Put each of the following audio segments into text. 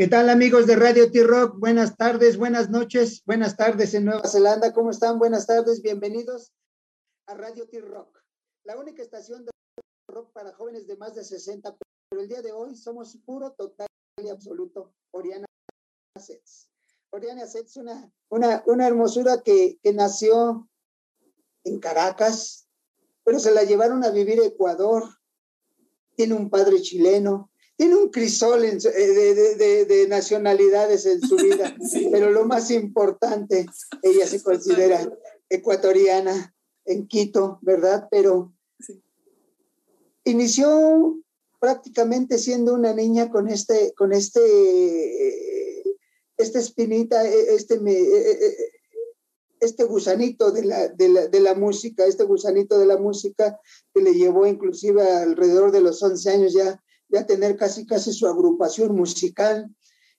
¿Qué tal amigos de Radio T-Rock? Buenas tardes, buenas noches, buenas tardes en Nueva Zelanda. ¿Cómo están? Buenas tardes, bienvenidos a Radio T-Rock, la única estación de rock para jóvenes de más de 60. Pero el día de hoy somos puro, total y absoluto Oriana Sets. Oriana Sets, una, una, una hermosura que, que nació en Caracas, pero se la llevaron a vivir a Ecuador. Tiene un padre chileno, tiene un crisol eh, de, nacionalidades en su vida, pero lo más importante, ella se considera ecuatoriana en Quito, ¿verdad? Pero inició prácticamente siendo una niña con este, con este, esta espinita, e, este, e, e, este gusanito de la, de, la, de la música, este gusanito de la música que le llevó inclusive alrededor de los 11 años ya ya tener casi casi su agrupación musical.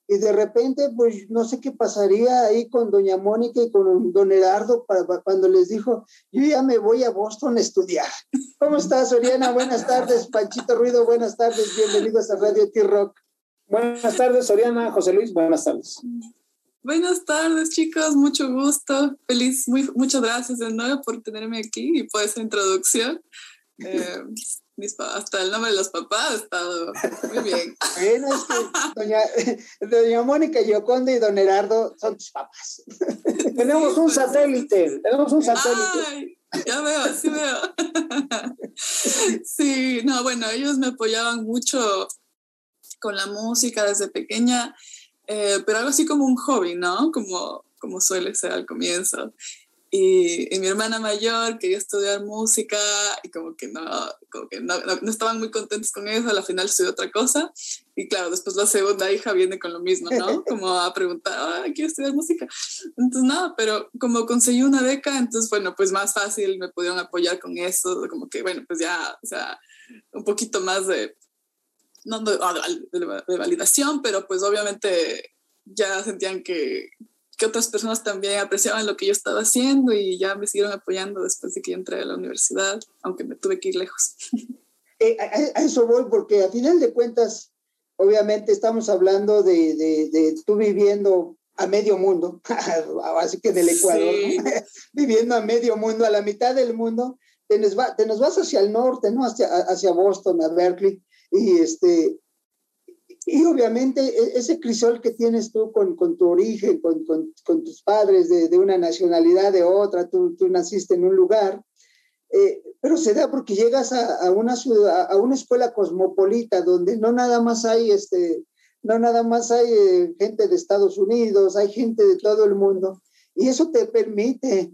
Y de repente, pues no sé qué pasaría ahí con doña Mónica y con don Herardo para, cuando les dijo, yo ya me voy a Boston a estudiar. ¿Cómo estás, Oriana? Buenas tardes, Panchito Ruido, buenas tardes, bienvenidos a Radio T-Rock. Buenas tardes, Oriana, José Luis, buenas tardes. Buenas tardes, chicos, mucho gusto. Feliz, muy, muchas gracias de nuevo por tenerme aquí y por esa introducción. Eh, hasta el nombre de los papás ha estado muy bien. Bueno, es que doña, Mónica Yoconda y don Herardo son tus papás. tenemos un satélite, tenemos un satélite. ya veo, sí veo. sí, no, bueno, ellos me apoyaban mucho con la música desde pequeña, eh, pero algo así como un hobby, ¿no? Como, como suele ser al comienzo. Y, mi hermana mayor quería estudiar música y como que no, como que no, no, estaban muy contentos con eso, al final estudió otra cosa. Y claro, después la segunda hija viene con lo mismo, ¿no? Como a preguntar, ah, quiero estudiar música. Entonces, nada, pero como conseguí una beca, entonces, bueno, pues más fácil me pudieron apoyar con eso, como que, bueno, pues ya, o sea, un poquito más de, no de, de validación, pero pues obviamente ya sentían que, que otras personas también apreciaban lo que yo estaba haciendo y ya me siguieron apoyando después de que entré a la universidad, aunque me tuve que ir lejos. Eh, a, eso voy porque a final de cuentas, obviamente estamos hablando de, de, tú viviendo a medio mundo, así que del Ecuador, viviendo a medio mundo, a la mitad del mundo, te nos, va, te nos vas hacia el norte, ¿no? Hacia, hacia Boston, a Berkeley, y este, y obviamente e, ese crisol que tienes tú con, con tu origen, con, con, tus padres de, de, una nacionalidad, de otra, tú, tú naciste en un lugar, eh, pero se da porque llegas a, a, una ciudad, a una escuela cosmopolita donde no nada más hay, este, no nada más hay eh, gente de Estados Unidos, hay gente de todo el mundo, y eso te permite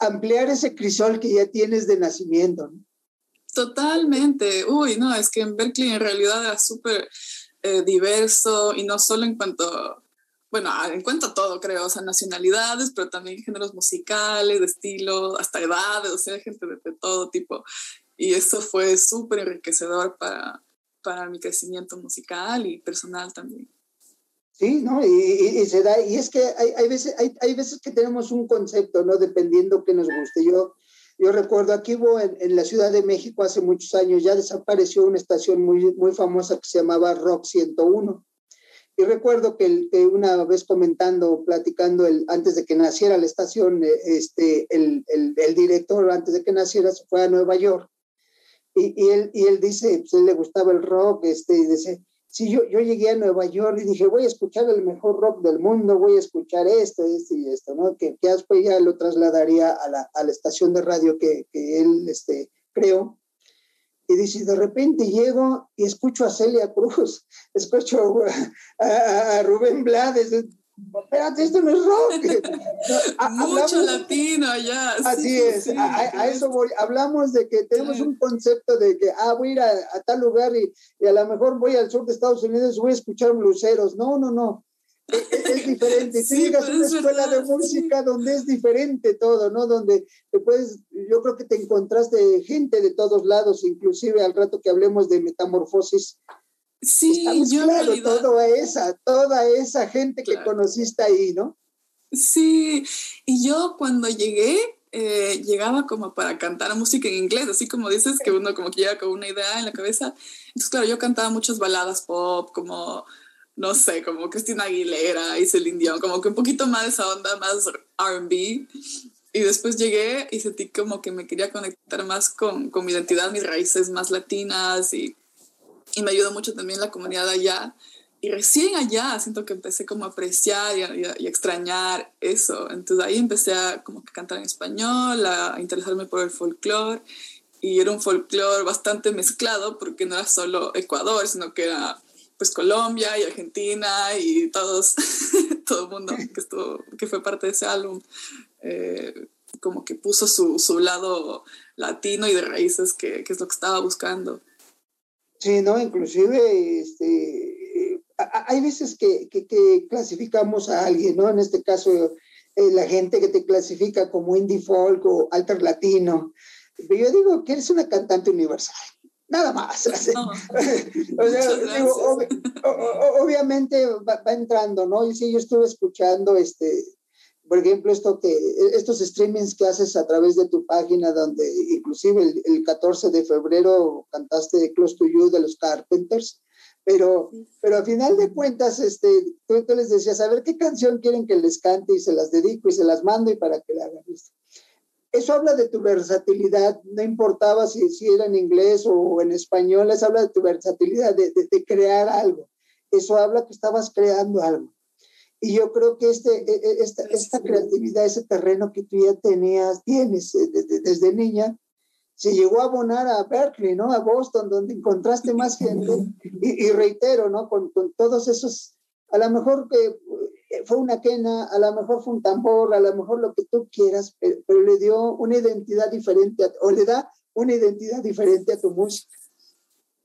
ampliar ese crisol que ya tienes de nacimiento. Totalmente. Uy, no, es que en Berkeley en realidad era súper eh, diverso y no solo en cuanto, bueno, en cuanto a todo, creo, o sea, nacionalidades, pero también géneros musicales, de estilo, hasta edades, o sea, gente de, todo tipo. Y eso fue súper enriquecedor para, para mi crecimiento musical y personal también. Sí, ¿no? Y, y, se da, y es que hay, hay, veces, hay, hay veces que tenemos un concepto, ¿no? Dependiendo que nos guste. Yo, yo recuerdo, aquí hubo en, la Ciudad de México hace muchos años, ya desapareció una estación muy, muy famosa que se llamaba Rock 101. Y recuerdo que, una vez comentando, platicando, el, antes de que naciera la estación, eh, este, el, el, el, director, antes de que naciera, se fue a Nueva York. Y, y él, y él dice, pues él le gustaba el rock, este, y dice, Sí, yo, yo llegué a Nueva York y dije, voy a escuchar el mejor rock del mundo, voy a escuchar esto, esto y esto, ¿no? Que, que después ya lo trasladaría a la, a la estación de radio que, que él este, creó. Y dice, de repente llego y escucho a Celia Cruz, escucho a, a Rubén Blades, espérate, esto no es rock. Mucho latino allá. Así es, a, eso voy. Hablamos de que tenemos un concepto de que, ah, voy a ir a, tal lugar y, y, a lo mejor voy al sur de Estados Unidos y voy a escuchar bluseros. No, no, no. E, e, es, diferente. Si llegas a una escuela de música donde es diferente todo, ¿no? Donde te puedes, yo creo que te encontraste gente de todos lados, inclusive al rato que hablemos de metamorfosis, Sí, yo claro, toda esa, toda esa gente que conociste ahí, ¿no? Sí, y yo cuando llegué, eh, llegaba como para cantar música en inglés, así como dices que uno como que llega con una idea en la cabeza. Entonces, claro, yo cantaba muchas baladas pop, como no sé, como Cristina Aguilera y Celine Dion, como que un poquito más de esa onda, más RB. Y después llegué y sentí como que me quería conectar más con, con mi identidad, mis raíces más latinas y, y me ayudó mucho también la comunidad allá. Y recién allá siento que empecé como a apreciar y, a, y, extrañar eso. Entonces ahí empecé a como que cantar en español, a interesarme por el folclore. Y era un folclore bastante mezclado porque no era solo Ecuador, sino que era pues Colombia y Argentina y todos, todo el mundo que, estuvo, que fue parte de ese álbum. Eh, como que puso su, su, lado latino y de raíces, que, que, es lo que estaba buscando. Sí, no, inclusive este, hay veces que, que, clasificamos a alguien, ¿no? En este caso, eh, la gente que te clasifica como indie folk o alter latino. Yo digo que eres una cantante universal. Nada más. No. o sea, digo, ob obviamente va, va, entrando, ¿no? Y sí, yo estuve escuchando, este, por ejemplo, esto que, estos streamings que haces a través de tu página, donde inclusive el, el 14 de febrero cantaste Close to You de los Carpenters pero, pero a final de cuentas, este, tú, tú, les decías, a ver qué canción quieren que les cante y se las dedico y se las mando y para que la hagan. Eso habla de tu versatilidad, no importaba si, si era en inglés o en español, eso habla de tu versatilidad, de, de, de crear algo. Eso habla que estabas creando algo. Y yo creo que este, e, e, esta, esta creatividad, ese terreno que tú ya tenías, tienes eh, desde, desde niña, se llegó a abonar a Berkeley, ¿no? A Boston, donde encontraste más gente. Y, y reitero, ¿no? Con, con, todos esos, a lo mejor que eh, fue una quena, a lo mejor fue un tambor, a lo mejor lo que tú quieras, pero, pero le dio una identidad diferente, a, o le da una identidad diferente a tu música.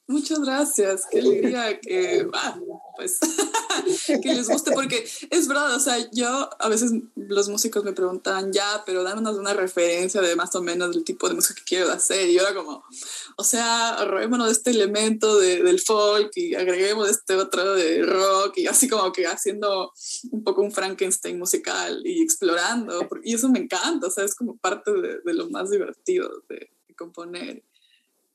Muchas gracias, qué alegría que, ah, pues, que les guste, porque es verdad, o sea, yo a veces los músicos me preguntan, ya, pero danos una referencia de más o menos del tipo de música que quiero hacer, y yo era como, o sea, robémonos de este elemento de, del folk y agreguemos este otro de rock, y así como que haciendo un poco un Frankenstein musical y explorando, y eso me encanta, o sea, es como parte de, de lo más divertido de, de componer.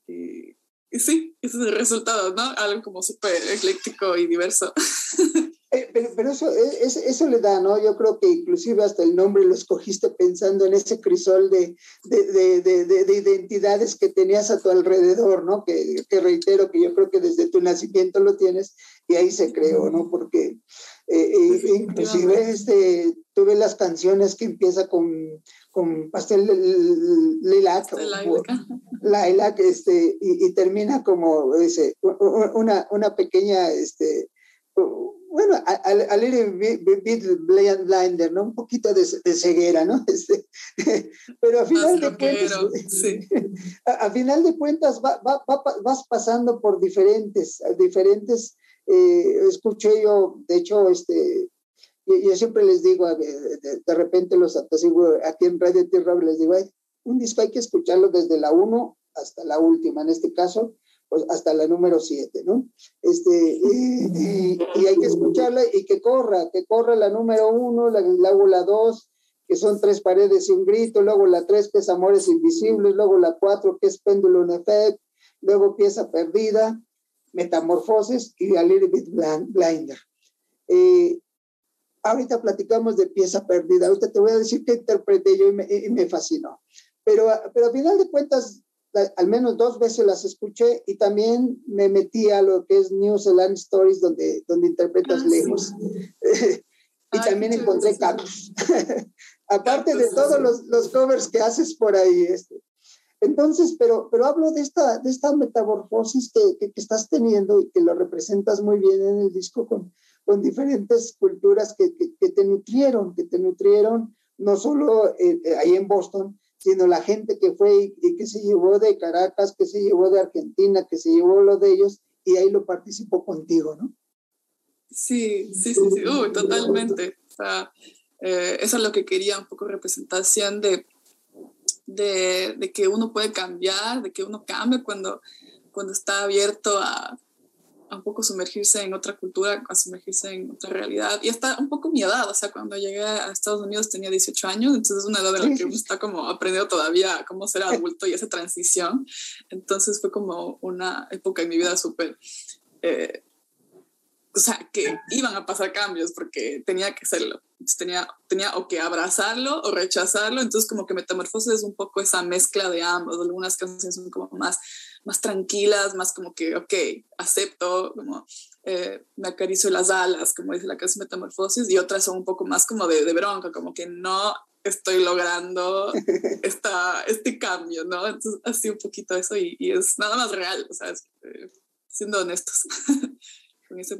Y, y sí, ese es el resultado, ¿no? Algo como súper ecléctico y diverso. Eh, pero, pero eso, eso, eso, le da, ¿no? Yo creo que inclusive hasta el nombre lo escogiste pensando en ese crisol de, de, de, de identidades que tenías a tu alrededor, ¿no? Que, que, reitero que yo creo que desde tu nacimiento lo tienes y ahí se creó, ¿no? Porque eh, eh, inclusive este, tuve las canciones que empieza con, con pastel lilac, lilac este, y, y, termina como ese, una, una pequeña, este, bueno, a, a, little bit, bit, blinder, ¿no? Un poquito de, de ceguera, ¿no? Este, pero a final de cuentas, sí. a, a, final de cuentas va, va, va, vas pasando por diferentes, diferentes, eh, escuché yo, de hecho, este, yo, yo, siempre les digo, de, de repente los atosigo aquí en Radio Tierra, les digo, un disco hay que escucharlo desde la 1 hasta la última, en este caso, pues hasta la número 7, ¿no? Este, y, y, y, hay que escucharla y que corra, que corra la número 1, la, luego la 2, que son tres paredes y un grito, luego la 3, que es Amores Invisibles, luego la 4, que es Pendulum Effect, luego Pieza Perdida, Metamorfosis y A Little Bit Blinder. Eh, ahorita platicamos de pieza perdida, ahorita te voy a decir qué interpreté yo y me, y me fascinó. Pero, pero a final de cuentas, la, al menos dos veces las escuché y también me metí a lo que es New Zealand Stories, donde, donde interpretas ah, lejos. Sí. y Ay, también encontré Cactus. Aparte de todos los, los, covers que haces por ahí. Este. Entonces, pero, pero hablo de esta, de esta metamorfosis que, que, que estás teniendo y que lo representas muy bien en el disco con, con diferentes culturas que, que, que, te nutrieron, que te nutrieron no solo eh, ahí en Boston, sino la gente que fue y, y, que se llevó de Caracas, que se llevó de Argentina, que se llevó lo de ellos y ahí lo participó contigo, ¿no? Sí, sí, sí, sí, totalmente. O sea, eh, eso es lo que quería, un poco representación de, de, de, que uno puede cambiar, de que uno cambia cuando, cuando está abierto a, un poco sumergirse en otra cultura, a sumergirse en otra realidad. Y hasta un poco mi edad, o sea, cuando llegué a Estados Unidos tenía 18 años, entonces es una edad en la que uno está como aprendiendo todavía cómo ser adulto y esa transición. Entonces fue como una época en mi vida súper... Eh, o sea, que iban a pasar cambios porque tenía que hacerlo. tenía, tenía o que abrazarlo o rechazarlo. Entonces, como que Metamorfosis es un poco esa mezcla de ambos. Algunas canciones son como más, más tranquilas, más como que, ok, acepto, como eh, me acaricio las alas, como dice la canción Metamorfosis, y otras son un poco más como de, de bronca, como que no estoy logrando esta, este cambio, ¿no? Entonces, así un poquito eso y, y es nada más real, o sea, eh, siendo honestos.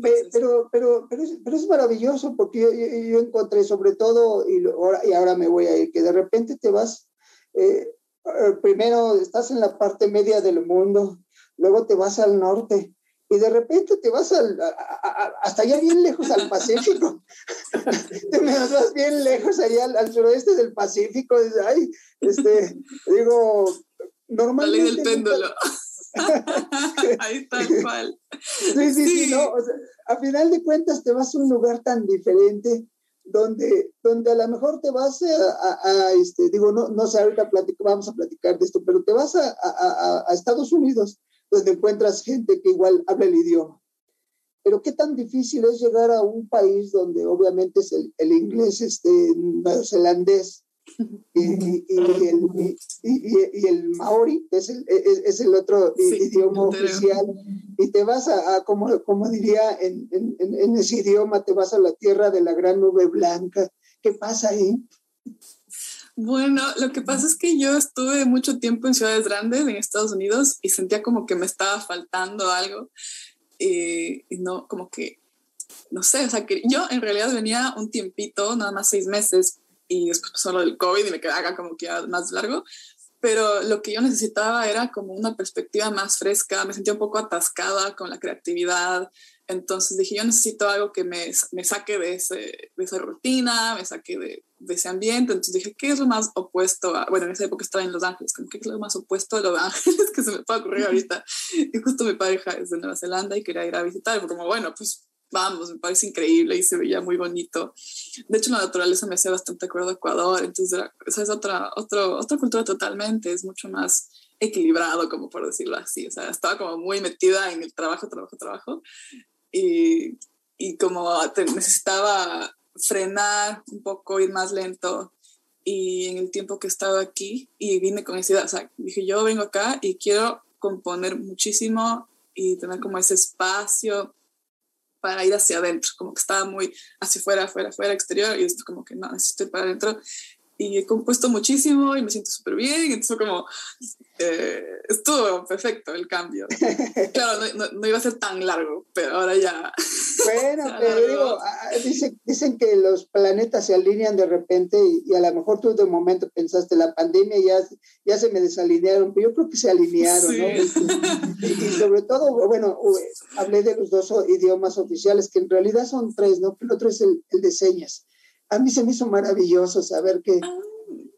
pero, pero, pero, es, pero es maravilloso porque yo, yo, encontré sobre todo, y ahora, y ahora me voy a ir, que de repente te vas, eh, primero estás en la parte media del mundo, luego te vas al norte, y de repente te vas al, hasta allá bien lejos al Pacífico. te me vas bien lejos allá al, suroeste del Pacífico. Ay, este, digo, normalmente... La ley del péndulo. Ahí está cual. Sí, sí, sí, no. O sea, a final de cuentas te vas a un lugar tan diferente donde, donde a lo mejor te vas a, este, digo, no, no sé, ahorita vamos a platicar de esto, pero te vas a, a Estados Unidos donde encuentras gente que igual habla el idioma. Pero qué tan difícil es llegar a un país donde obviamente es el, el inglés este, neozelandés y, y, el, y, el, maori es el, es, el otro idioma oficial y te vas a, a como, como diría en, en, en, ese idioma, te vas a la tierra de la gran nube blanca. ¿Qué pasa ahí? Bueno, lo que pasa es que yo estuve mucho tiempo en ciudades grandes en Estados Unidos y sentía como que me estaba faltando algo y, no, como que, no sé, o sea, que yo en realidad venía un tiempito, nada más seis meses y después pasó lo del COVID y me quedé acá como que más largo, pero lo que yo necesitaba era como una perspectiva más fresca, me sentía un poco atascada con la creatividad, entonces dije, yo necesito algo que me, me saque de, ese, de esa rutina, me saque de, de, ese ambiente. Entonces dije, ¿qué es lo más opuesto a, bueno, en esa época estaba en Los Ángeles, ¿qué es lo más opuesto a Los Ángeles que se me puede ocurrir ahorita? Y justo mi pareja es de Nueva Zelanda y quería ir a visitar, como, bueno, pues vamos, me parece increíble y se veía muy bonito. De hecho, la naturaleza me hacía bastante acuerdo a Ecuador, entonces esa es otra, otro, otra cultura totalmente, es mucho más equilibrado, como por decirlo así. O sea, estaba como muy metida en el trabajo, trabajo, trabajo y, y como necesitaba frenar un poco, ir más lento. Y en el tiempo que he estado aquí y vine con esa idea, o sea, dije, yo vengo acá y quiero componer muchísimo y tener como ese espacio para ir hacia adentro, como que estaba muy hacia afuera, afuera, afuera, exterior, y esto como que no, necesito ir para adentro y he compuesto muchísimo y me siento súper bien. Entonces, como, eh, estuvo perfecto el cambio. claro, no, no, iba a ser tan largo, pero ahora ya. Bueno, pero digo, dicen, dicen, que los planetas se alinean de repente y, a lo mejor tú de momento pensaste, la pandemia ya, ya se me desalinearon, pero yo creo que se alinearon, ¿no? Y, sobre todo, bueno, hablé de los dos idiomas oficiales, que en realidad son tres, ¿no? El otro es el, el de señas a mí se me hizo maravilloso saber que, ah,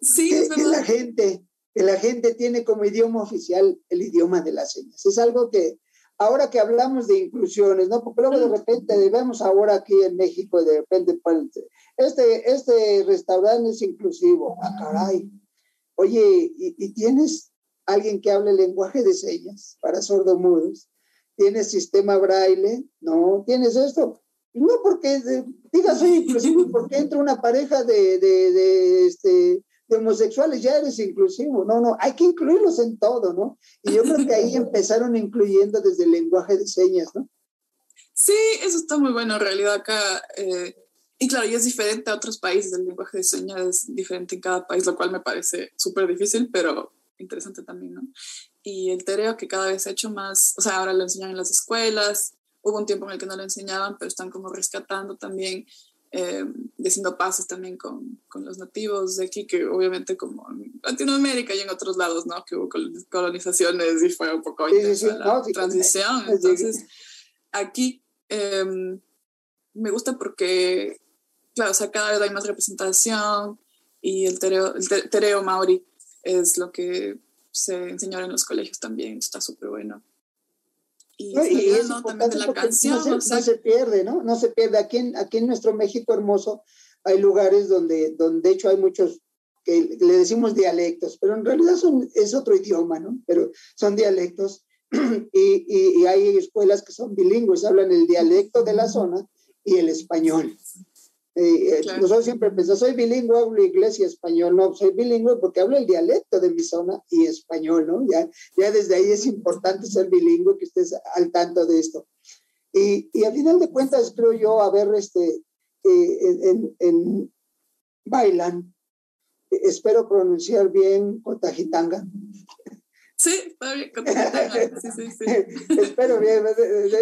sí, que, la gente, que la gente tiene como idioma oficial el idioma de las señas. Es algo que ahora que hablamos de inclusiones, ¿no? Porque luego de repente vemos ahora aquí en México, de repente, pues, este, este restaurante es inclusivo. Ah, caray. Oye, ¿y, ¿y, tienes alguien que hable lenguaje de señas para sordomudos? ¿Tienes sistema braille? No, ¿tienes esto? No porque digas, soy inclusivo, porque entra una pareja de, de, de, este, de homosexuales, ya eres inclusivo. No, no, hay que incluirlos en todo, ¿no? Y yo creo que ahí empezaron incluyendo desde el lenguaje de señas, ¿no? Sí, eso está muy bueno en realidad acá. Eh, y claro, y es diferente a otros países, el lenguaje de señas es diferente en cada país, lo cual me parece súper difícil, pero interesante también, ¿no? Y el tereo que cada vez se ha hecho más, o sea, ahora lo enseñan en las escuelas, Hubo un tiempo en el que no lo enseñaban, pero están como rescatando también, eh, haciendo pasos también con, con, los nativos de aquí, que obviamente como en Latinoamérica y en otros lados, ¿no? Que hubo colonizaciones y fue un poco intensa la transición. Entonces, aquí em, me gusta porque, claro, o sea, cada vez hay más representación y el tereo, el tereo maori es lo que se enseñó en los colegios también, está súper bueno. Y, es importante la canción, no, se, no se, pierde, ¿no? No se pierde. Aquí en, aquí en nuestro México hermoso hay lugares donde, donde de hecho hay muchos que le decimos dialectos, pero en realidad son, es otro idioma, ¿no? Pero son dialectos y, y, hay escuelas que son bilingües, hablan el dialecto de la zona y el español. Eh, eh, nosotros siempre pensamos, soy bilingüe, hablo inglés y español. No, soy bilingüe porque hablo el dialecto de mi zona y español, ¿no? Ya, ya desde ahí es importante ser bilingüe, que estés al tanto de esto. Y, y al final de cuentas, creo yo, a ver, este, eh, en, en, Bailan, espero pronunciar bien Cotajitanga. Sí, está bien, sí, sí, sí. Espero bien.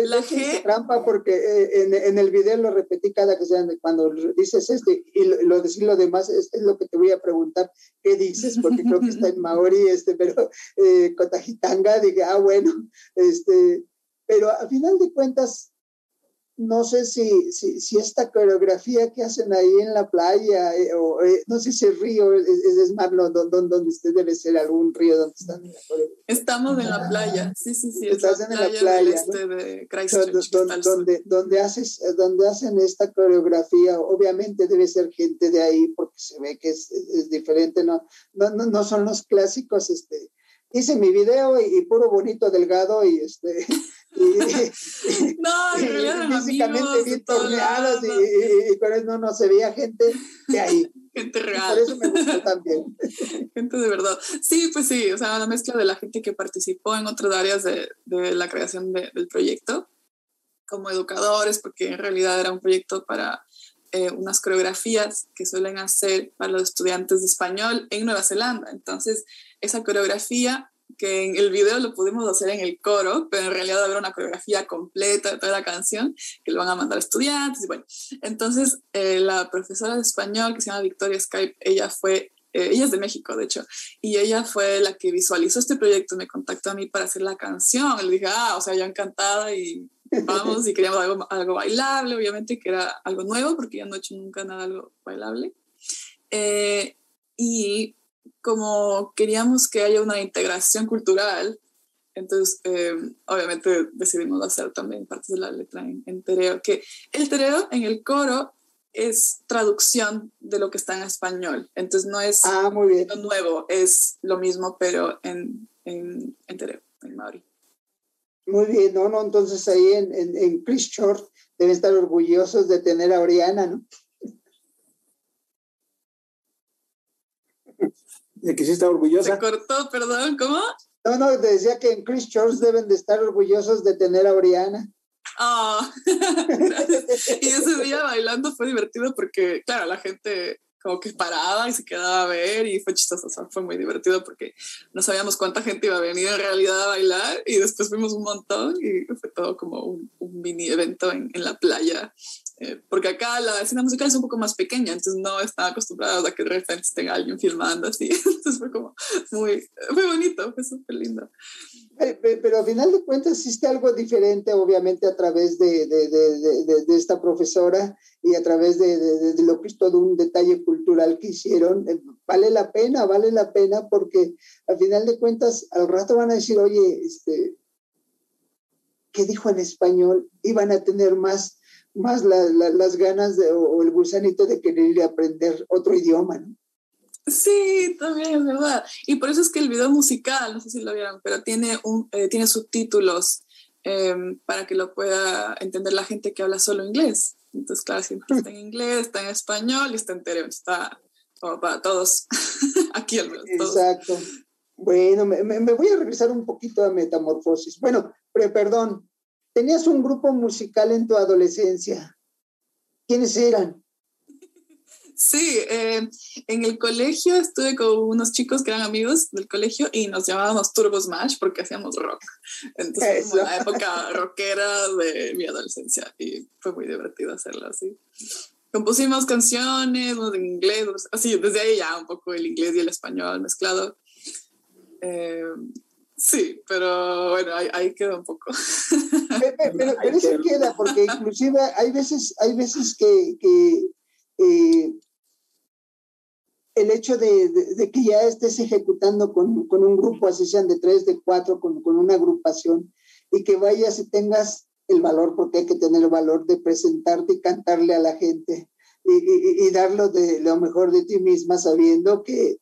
la G. Trampa porque eh, en, en, el video lo repetí cada que sea cuando dices esto y lo, lo decir lo demás es, es, lo que te voy a preguntar, ¿qué dices? Porque creo que está en maori, este, pero eh, Cotajitanga, dije, ah, bueno, este, pero a final de cuentas, no sé si, si, si, esta coreografía que hacen ahí en la playa, eh, o eh, no sé si el río es, es más donde, donde usted debe ser algún río donde están. Estamos en la playa, sí, sí, sí. Estás en la playa. Este de Christchurch, donde, donde, donde, haces, donde hacen esta coreografía, obviamente debe ser gente de ahí porque se ve que es, es diferente, no, no, no, no son los clásicos, este, hice mi video y, y, puro bonito delgado y este no, en realidad físicamente bien torneados y, y, con eso no, no se veía gente de ahí. Gente real. Por eso me gustó también. Gente de verdad. Sí, pues sí, o sea, la mezcla de la gente que participó en otras áreas de, de la creación de, del proyecto, como educadores, porque en realidad era un proyecto para eh, unas coreografías que suelen hacer para los estudiantes de español en Nueva Zelanda. Entonces, esa coreografía que en el video lo pudimos hacer en el coro, pero en realidad habrá una coreografía completa de toda la canción que lo van a mandar a estudiantes. Y bueno, entonces eh, la profesora de español que se llama Victoria Skype, ella fue, eh, ella es de México, de hecho, y ella fue la que visualizó este proyecto, me contactó a mí para hacer la canción. Le dije, ah, o sea, ya encantada y vamos, y queríamos algo, algo bailable, obviamente, que era algo nuevo, porque ya no he hecho nunca nada algo bailable. Eh, y como queríamos que haya una integración cultural, entonces eh, obviamente decidimos hacer también partes de la letra en, en, tereo, que el tereo en el coro es traducción de lo que está en español, entonces no es ah, muy bien. lo nuevo, es lo mismo pero en, en, en tereo, en maori. Muy bien, no, no, entonces ahí en, en, en Christchurch deben estar orgullosos de tener a Oriana, ¿no? De que sí está orgullosa. Se cortó, perdón, ¿cómo? No, no, te decía que en Christchurch deben de estar orgullosos de tener a Oriana. Oh, y ese día bailando fue divertido porque, claro, la gente como que paraba y se quedaba a ver y fue chistoso, o sea, fue muy divertido porque no sabíamos cuánta gente iba a venir en realidad a bailar y después fuimos un montón y fue todo como un, un mini evento en, en la playa eh, porque acá la escena musical es un poco más pequeña, entonces no están acostumbrados a que de repente tenga alguien filmando así. Entonces fue como muy, muy bonito, fue súper lindo. Pero, al final de cuentas existe algo diferente, obviamente, a través de, de, de, de esta profesora y a través de, lo que es todo un detalle cultural que hicieron. Eh, vale la pena, vale la pena, porque al final de cuentas, al rato van a decir, oye, este, ¿qué dijo en español? Y van a tener más más la, la, las ganas de, o, el gusanito de querer ir a aprender otro idioma, ¿no? Sí, también es verdad. Y por eso es que el video musical, no sé si lo vieron, pero tiene, un, eh, tiene subtítulos eh, para que lo pueda entender la gente que habla solo inglés. Entonces, claro, siempre está en inglés, está en español y está entero. Está como para todos. Aquí al menos. Todos. Exacto. Bueno, me, me, voy a regresar un poquito a Metamorfosis. Bueno, pero, perdón, Tenías un grupo musical en tu adolescencia. ¿Quiénes eran? Sí, eh, en el colegio estuve con unos chicos que eran amigos del colegio y nos llamábamos Turbo Smash porque hacíamos rock. Entonces, fue la época rockera de mi adolescencia y fue muy divertido hacerlo así. Compusimos canciones en inglés, así, desde ahí ya un poco el inglés y el español mezclado. Eh, Sí, pero bueno, ahí, ahí queda un poco. Pero, pero, pero eso queda, porque inclusive hay veces, hay veces que, que eh, el hecho de, de, de, que ya estés ejecutando con, con, un grupo, así sean de tres, de cuatro, con, con una agrupación, y que vayas y tengas el valor, porque hay que tener el valor de presentarte y cantarle a la gente y, y, y darlo de lo mejor de ti misma, sabiendo que,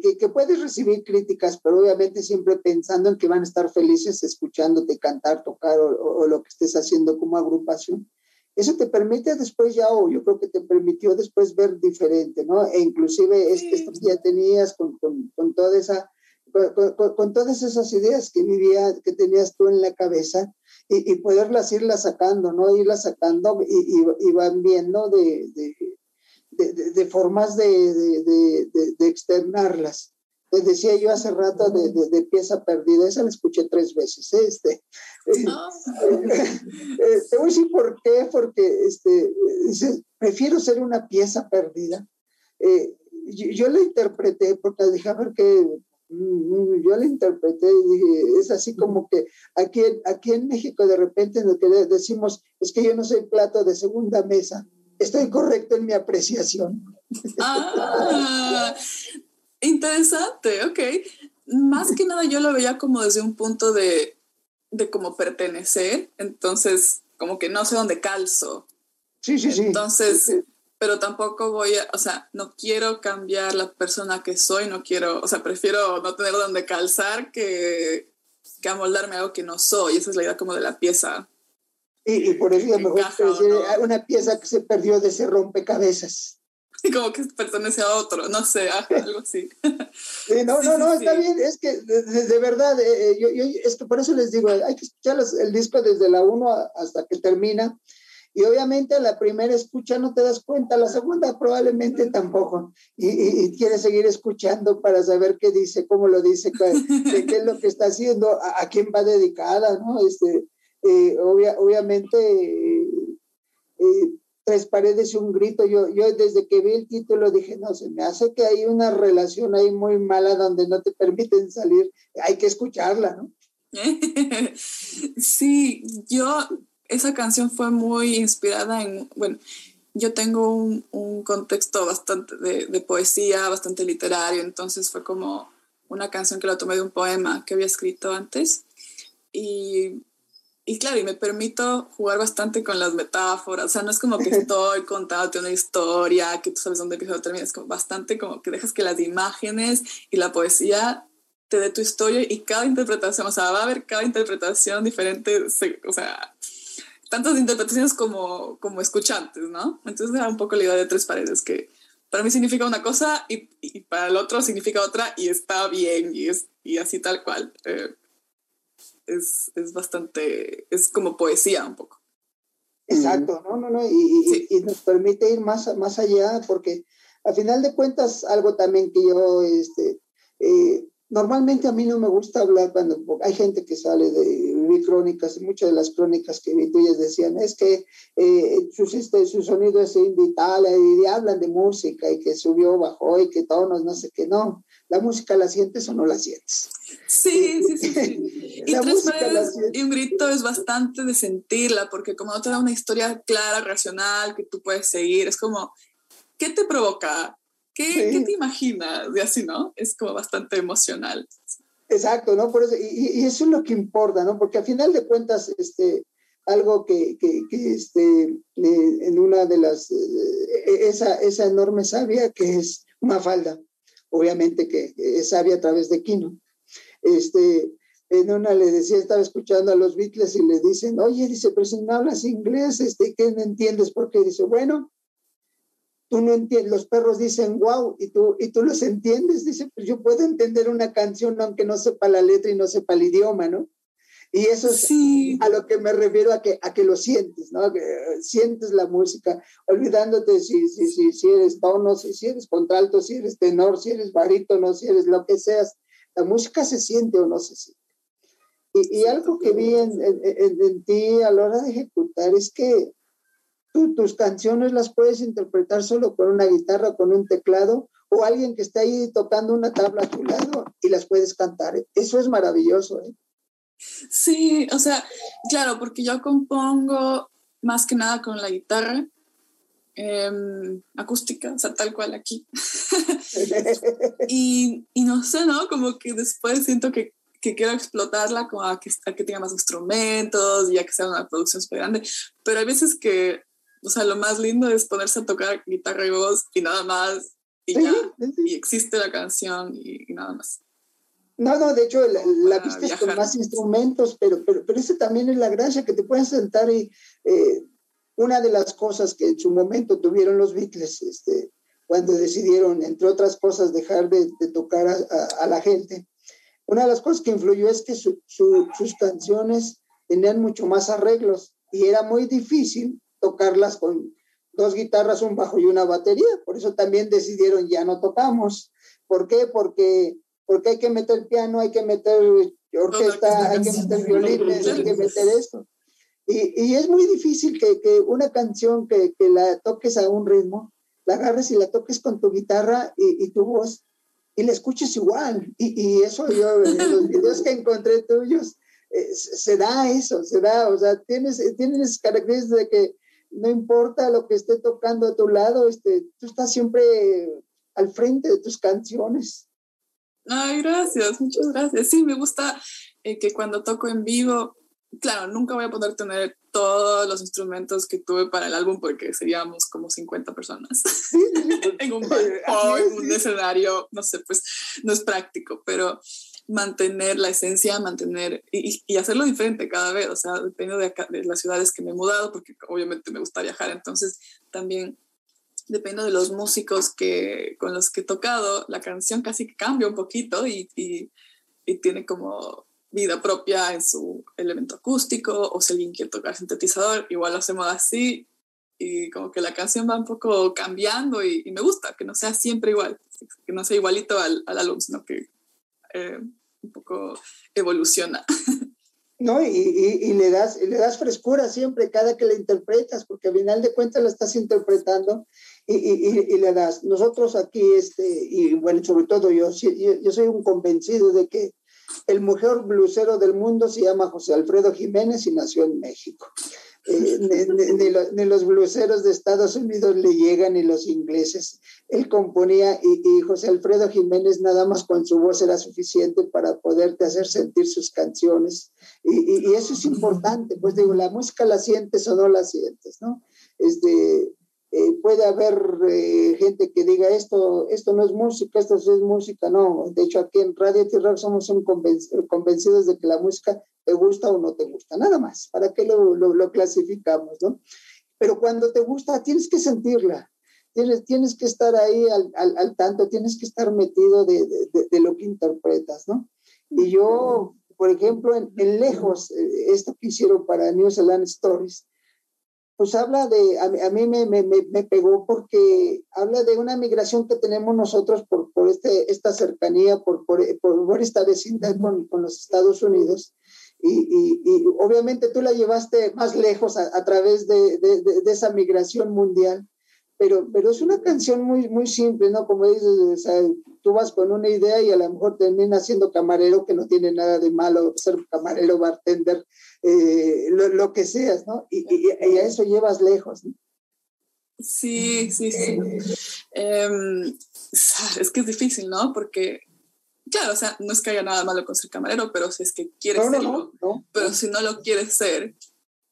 que, que, puedes recibir críticas, pero obviamente siempre pensando en que van a estar felices escuchándote cantar, tocar o, lo que estés haciendo como agrupación. Eso te permite después ya, o yo creo que te permitió después ver diferente, ¿no? E inclusive es, esto que ya tenías con, con, con toda esa, con, con, todas esas ideas que vivía, que tenías tú en la cabeza y, y poderlas irlas sacando, ¿no? Irlas sacando y, y, y van viendo de, de de, formas de, externarlas. Les decía yo hace rato de, pieza perdida, esa la escuché tres veces. ¿eh? Este, ah. eh, te voy a decir por qué, porque este, prefiero ser una pieza perdida. Eh, yo, la interpreté porque dije, a ver qué, mm, yo la interpreté y dije, es así como que aquí, aquí en México de repente que decimos es que yo no soy plato de segunda mesa estoy correcto en mi apreciación. Ah, interesante, ok. Más que nada yo lo veía como desde un punto de, de como pertenecer, entonces como que no sé dónde calzo. Sí, sí, sí. Entonces, pero tampoco voy a, o sea, no quiero cambiar la persona que soy, no quiero, o sea, prefiero no tener dónde calzar que, que amoldarme a algo que no soy. Esa es la idea como de la pieza. Y, por eso a lo mejor una pieza que se perdió de ese rompecabezas. Como que pertenece a otro, no sé, algo así. no, no, no, está bien, es que de, verdad, eh, eh, yo, yo, es que por eso les digo, hay que escuchar el disco desde la 1 hasta que termina. Y obviamente la primera escucha no te das cuenta, la segunda probablemente tampoco. Y, y, quieres seguir escuchando para saber qué dice, cómo lo dice, qué, qué es lo que está haciendo, a, a, quién va dedicada, ¿no? Este, eh, obviamente eh, tres paredes y un grito. Yo, yo desde que vi el título dije, no, se me hace que hay una relación ahí muy mala donde no te permiten salir. Hay que escucharla, ¿no? Sí, yo, esa canción fue muy inspirada en, bueno, yo tengo un, un contexto bastante de, de, poesía, bastante literario, entonces fue como una canción que la tomé de un poema que había escrito antes. Y y claro, y me permito jugar bastante con las metáforas, o sea, no es como que estoy contándote una historia, que tú sabes dónde empieza o termina, es como bastante como que dejas que las imágenes y la poesía te dé tu historia y cada interpretación, o sea, va a haber cada interpretación diferente, o sea, tantas interpretaciones como, como escucantes, ¿no? Entonces era un poco la idea de tres paredes, que para mí significa una cosa y, y para el otro significa otra y está bien y, es, y así tal cual. Eh, es, es bastante, es como poesía un poco. Exacto, no, no, no, y, y, nos permite ir más, más allá porque a final de cuentas algo también que yo, este, eh, normalmente a mí no me gusta hablar cuando hay gente que sale de mi crónicas, muchas de las crónicas que vi tuyas decían, es que eh, su, este, su sonido es vital y hablan de música y que subió, bajó y que tonos, no sé qué, no, la música la sientes o no la sientes. Sí, sí, sí. y tres y un grito es bastante de sentirla, porque como no te da una historia clara, racional, que tú puedes seguir, es como, ¿qué te provoca? ¿Qué, ¿qué te imaginas? Y así, ¿no? Es como bastante emocional. Exacto, ¿no? Por eso, y, y, eso es lo que importa, ¿no? Porque al final de cuentas, este, algo que, que, que este, eh, en una de las, eh, esa, esa enorme sabia que es una falda, obviamente que es sabia a través de Kino, este, en una le decía, estaba escuchando a los Beatles y le dicen, oye, dice, pero si no hablas inglés, este, ¿qué no entiendes? ¿Por qué? Dice, bueno, tú no entiendes, los perros dicen wow y tú, y tú los entiendes, dice, pues yo puedo entender una canción aunque no sepa la letra y no sepa el idioma, ¿no? Y eso es a lo que me refiero a que, a que lo sientes, ¿no? Que eh, sientes la música, olvidándote si, si, si, si eres tono, si, si eres contralto, si eres tenor, si eres barítono, si eres lo que seas, la música se siente o no se siente. Y, y algo que vi en, en, en, ti a la hora de ejecutar es que tú, tus canciones las puedes interpretar solo con una guitarra, con un teclado, o alguien que está ahí tocando una tabla a tu lado y las puedes cantar. Eso es maravilloso. ¿eh? Sí, o sea, claro, porque yo compongo más que nada con la guitarra Em, acústica, o sea, tal cual aquí. y, y, no sé, ¿no? Como que después siento que, que quiero explotarla como a que, que tenga más instrumentos y a que sea una producción súper grande, pero hay veces que, o sea, lo más lindo es ponerse a tocar guitarra y voz y nada más y ya, y existe la canción y, nada más. No, no, de hecho la, la vista es con más instrumentos, pero, pero, pero ese también es la gracia, que te puedes sentar y eh, una de las cosas que en su momento tuvieron los Beatles, este, cuando decidieron, entre otras cosas, dejar de, tocar a, la gente, una de las cosas que influyó es que sus canciones tenían mucho más arreglos y era muy difícil tocarlas con dos guitarras, un bajo y una batería. Por eso también decidieron ya no tocamos. ¿Por qué? Porque, porque hay que meter piano, hay que meter orquesta, hay que meter violines, hay que meter esto. Y, y es muy difícil que, que una canción que, que, la toques a un ritmo, la agarres y la toques con tu guitarra y, y tu voz y la escuches igual. Y, y eso yo, en los videos que encontré tuyos, eh, se da eso, se da, o sea, tienes, tienes características de que no importa lo que esté tocando a tu lado, este, tú estás siempre al frente de tus canciones. Ay, gracias, muchas gracias. Sí, me gusta eh, que cuando toco en vivo, claro, nunca voy a poder tener todos los instrumentos que tuve para el álbum porque seríamos como 50 personas. En un en un escenario, no sé, pues no es práctico, pero mantener la esencia, mantener y, y, hacerlo diferente cada vez, o sea, dependiendo de, de, las ciudades que me he mudado, porque obviamente me gusta viajar, entonces también depende de los músicos que, con los que he tocado, la canción casi cambia un poquito y, y, y tiene como vida propia en su elemento acústico, o si alguien quiere tocar sintetizador, igual lo hacemos así, y como que la canción va un poco cambiando y, me gusta que no sea siempre igual, que no sea igualito al, al álbum, sino que eh, un poco evoluciona. No, y, y, le, das, le das frescura siempre cada que la interpretas, porque al final de cuentas la estás interpretando y, y, le das. Nosotros aquí, este, y bueno, sobre todo yo, yo, yo soy un convencido de que el mejor blusero del mundo se llama José Alfredo Jiménez y nació en México. Eh, ni, los bluseros de Estados Unidos le llegan ni los ingleses. Él componía y, José Alfredo Jiménez nada más con su voz era suficiente para poderte hacer sentir sus canciones. Y, y eso es importante, pues digo, la música la sientes o no la sientes, ¿no? Este, eh, puede haber eh, gente que diga esto, esto no es música, esto sí es música, no. De hecho, aquí en Radio T-Rock somos convencidos de que la música te gusta o no te gusta, nada más. ¿Para qué lo, lo, clasificamos, no? Pero cuando te gusta, tienes que sentirla, tienes, tienes que estar ahí al, tanto, tienes que estar metido de, lo que interpretas, ¿no? Y yo, por ejemplo, en, en Lejos, eh, esto que hicieron para New Zealand Stories, pues habla de, a, mí me, me, me, pegó porque habla de una migración que tenemos nosotros por, por este, esta cercanía, por, por, por esta vecindad con, con, los Estados Unidos. Y, y, y, obviamente tú la llevaste más lejos a, a través de, de, de, esa migración mundial pero, pero es una canción muy, muy simple, ¿no? Como dices, o sea, tú vas con una idea y a lo mejor terminas siendo camarero, que no tiene nada de malo ser camarero, bartender, eh, lo, lo, que seas, ¿no? Y, y, y, a eso llevas lejos, ¿no? Sí, sí, sí. Eh, es que es difícil, ¿no? Porque, claro, o sea, no es que haya nada malo con ser camarero, pero si es que quieres no, no, serlo, no, pero si no lo quieres ser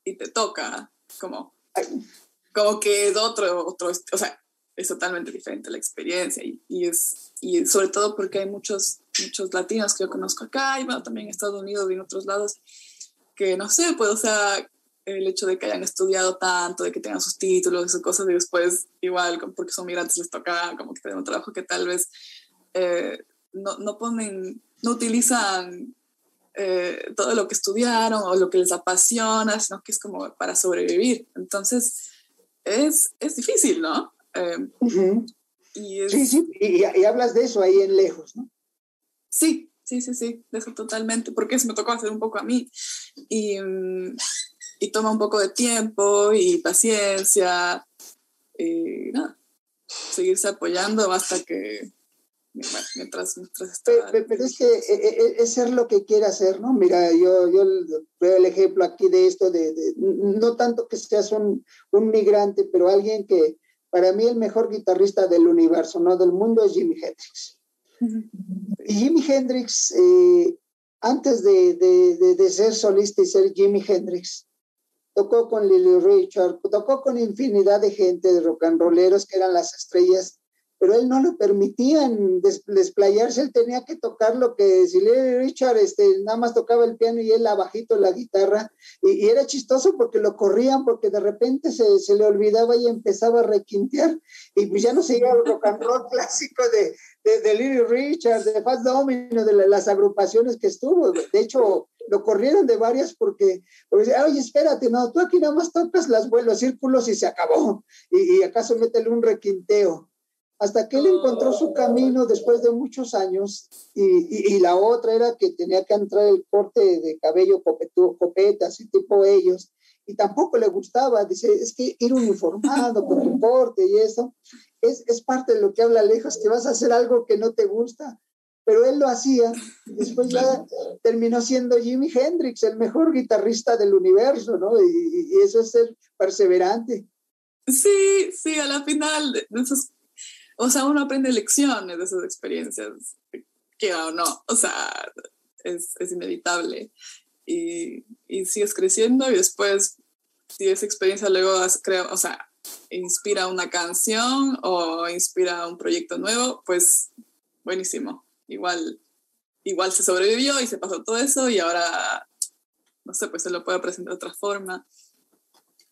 y te toca, como... Ay como que es otro, otro, o sea, es totalmente diferente la experiencia y, y, es, y sobre todo porque hay muchos, muchos latinos que yo conozco acá y bueno, también en Estados Unidos y en otros lados que no sé, pues o sea, el hecho de que hayan estudiado tanto, de que tengan sus títulos y sus cosas y después igual porque son migrantes les toca como que tener un trabajo que tal vez eh, no, no ponen, no utilizan eh, todo lo que estudiaron o lo que les apasiona, sino que es como para sobrevivir. Entonces, es, es difícil, ¿no? Eh, y Sí, sí, y, y, hablas de eso ahí en lejos, ¿no? Sí, sí, sí, sí, de eso totalmente, porque eso me tocó hacer un poco a mí. Y, y toma un poco de tiempo y paciencia, y nada, seguirse apoyando hasta que mientras, mientras pero, pero, es que eh, eh, es ser lo que quiere hacer, ¿no? Mira, yo, yo veo el ejemplo aquí de esto, de, de no tanto que seas un, un, migrante, pero alguien que, para mí el mejor guitarrista del universo, no del mundo, es Jimi Hendrix. Jimi Hendrix, eh, antes de, de, de, ser solista y ser Jimi Hendrix, tocó con Lily Richard, tocó con infinidad de gente, de rock and rolleros que eran las estrellas pero él no le permitían desplayarse, él tenía que tocar lo que si Richard este, nada más tocaba el piano y él abajito la guitarra, y, era chistoso porque lo corrían, porque de repente se, se, le olvidaba y empezaba a requintear, y pues ya no seguía el rock and roll clásico de, de, de Little Richard, de Fast Domino, de las agrupaciones que estuvo. De hecho, lo corrieron de varias porque, porque oye, espérate, no, tú aquí nada más tocas las, los círculos y se acabó. Y, y acaso métele un requinteo hasta que él encontró su camino después de muchos años y, y, la otra era que tenía que entrar el corte de cabello copeta, así tipo ellos, y tampoco le gustaba, dice, es que ir uniformado con tu corte y eso, es, es parte de lo que habla Lejos, que vas a hacer algo que no te gusta, pero él lo hacía, después ya terminó siendo Jimi Hendrix, el mejor guitarrista del universo, ¿no? Y, y eso es ser perseverante. Sí, sí, a la final esos o sea, uno aprende lecciones de esas experiencias, que o no, o sea, es, es inevitable. Y, y, sigues creciendo y después, si esa experiencia luego, creo, o sea, inspira una canción o inspira un proyecto nuevo, pues buenísimo. Igual, igual se sobrevivió y se pasó todo eso y ahora, no sé, pues se lo puede presentar de otra forma.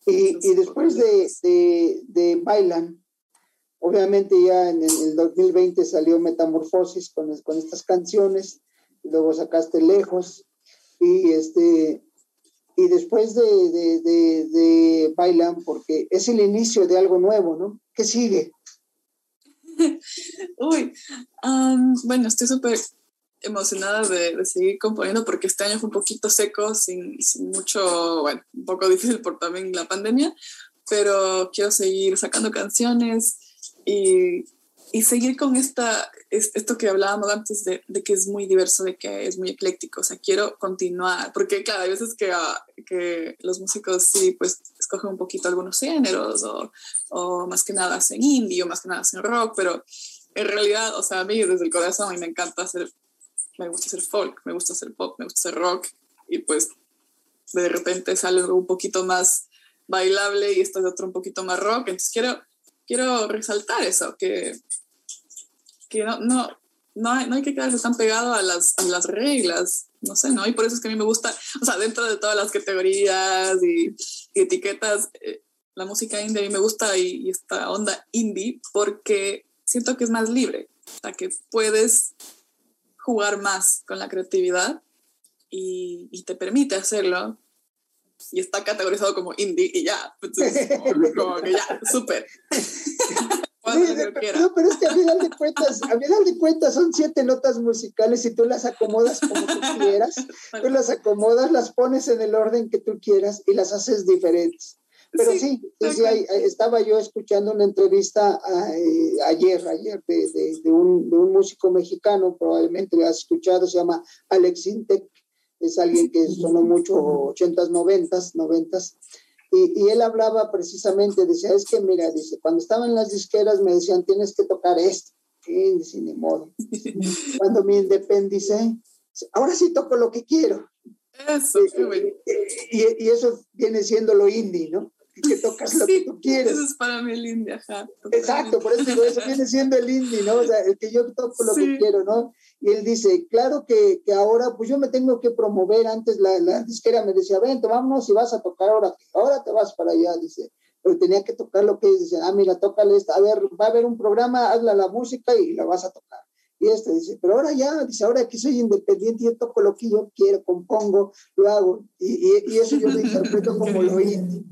Y, y después de, de, de Bailan, Obviamente ya en el 2020 salió Metamorfosis con, con estas canciones, luego sacaste Lejos y este y después de, de, de, Bailan, porque es el inicio de algo nuevo, ¿no? ¿Qué sigue? Uy, bueno, estoy súper emocionada de, de, seguir componiendo porque este año fue un poquito seco, sin, sin, mucho, bueno, un poco difícil por también la pandemia, pero quiero seguir sacando canciones, y, y seguir con esta, esto que hablábamos antes de, de, que es muy diverso, de que es muy ecléctico, o sea, quiero continuar, porque claro, hay veces que, ah, que los músicos sí, pues escogen un poquito algunos géneros o, o, más que nada hacen indie o más que nada hacen rock, pero en realidad, o sea, a mí desde el corazón a mí me encanta hacer, me gusta hacer folk, me gusta hacer pop, me gusta hacer rock y pues de repente sale algo un poquito más bailable y esto es otro un poquito más rock, entonces quiero quiero resaltar eso, que, que no, no, no, hay, no hay que quedarse tan pegado a las, a las reglas, no sé, ¿no? Y por eso es que a mí me gusta, o sea, dentro de todas las categorías y, etiquetas, eh, la música indie a mí me gusta y, y, esta onda indie porque siento que es más libre, o sea, que puedes jugar más con la creatividad y, y te permite hacerlo y está categorizado como indie y ya, pues, como que ya, súper. no, pero es que a final de cuentas, a final de cuentas son siete notas musicales y tú las acomodas como tú quieras, tú las acomodas, las pones en el orden que tú quieras y las haces diferentes. Pero sí, sí, estaba yo escuchando una entrevista eh, ayer, ayer de, de, de, un, de, un, músico mexicano, probablemente lo has escuchado, se llama Alex Intec, es alguien que sonó mucho 80s, 90s, 90s. Y, y, él hablaba precisamente, decía, es que mira, dice, cuando estaba en las disqueras me decían, tienes que tocar esto. Sí, dice, ni modo. Cuando me independicé, ahora sí toco lo que quiero. Eso, y, y, y, eso viene siendo lo indie, ¿no? Que tocas lo que tú quieres. Eso es para mí el indie, ajá. Exacto, por eso digo, eso viene siendo el indie, ¿no? O sea, el que yo toco lo sí. que quiero, ¿no? Y él dice, claro que, que, ahora, pues yo me tengo que promover. Antes la, la disquera me decía, ven, vámonos y vas a tocar ahora, ahora te vas para allá, dice. Pero tenía que tocar lo que dice, ah, mira, tócale esta, a ver, va a haber un programa, hazla la música y la vas a tocar. Y este dice, pero ahora ya, dice, ahora que soy independiente, yo toco lo que yo quiero, compongo, lo hago. Y, y, y eso yo lo interpreto como lo indie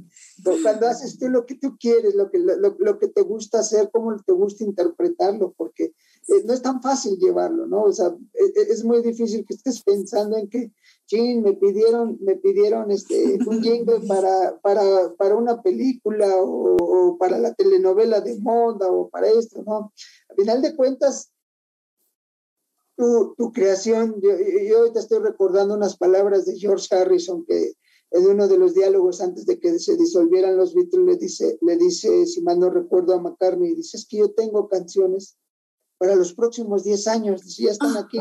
cuando haces tú lo que tú quieres, lo que, lo, lo que te gusta hacer, cómo te gusta interpretarlo, porque eh, no es tan fácil llevarlo, ¿no? O sea, es, e, es, muy difícil que estés pensando en que, chin, me pidieron, me pidieron este, un jingle para, para, para una película o, o, para la telenovela de moda o para esto, ¿no? Al final de cuentas, tu, tu creación, yo, yo ahorita estoy recordando unas palabras de George Harrison que en uno de los diálogos antes de que se disolvieran los Beatles le dice, le dice, si mal no recuerdo a McCartney, dice, es que yo tengo canciones para los próximos 10 años, dice, ya están aquí.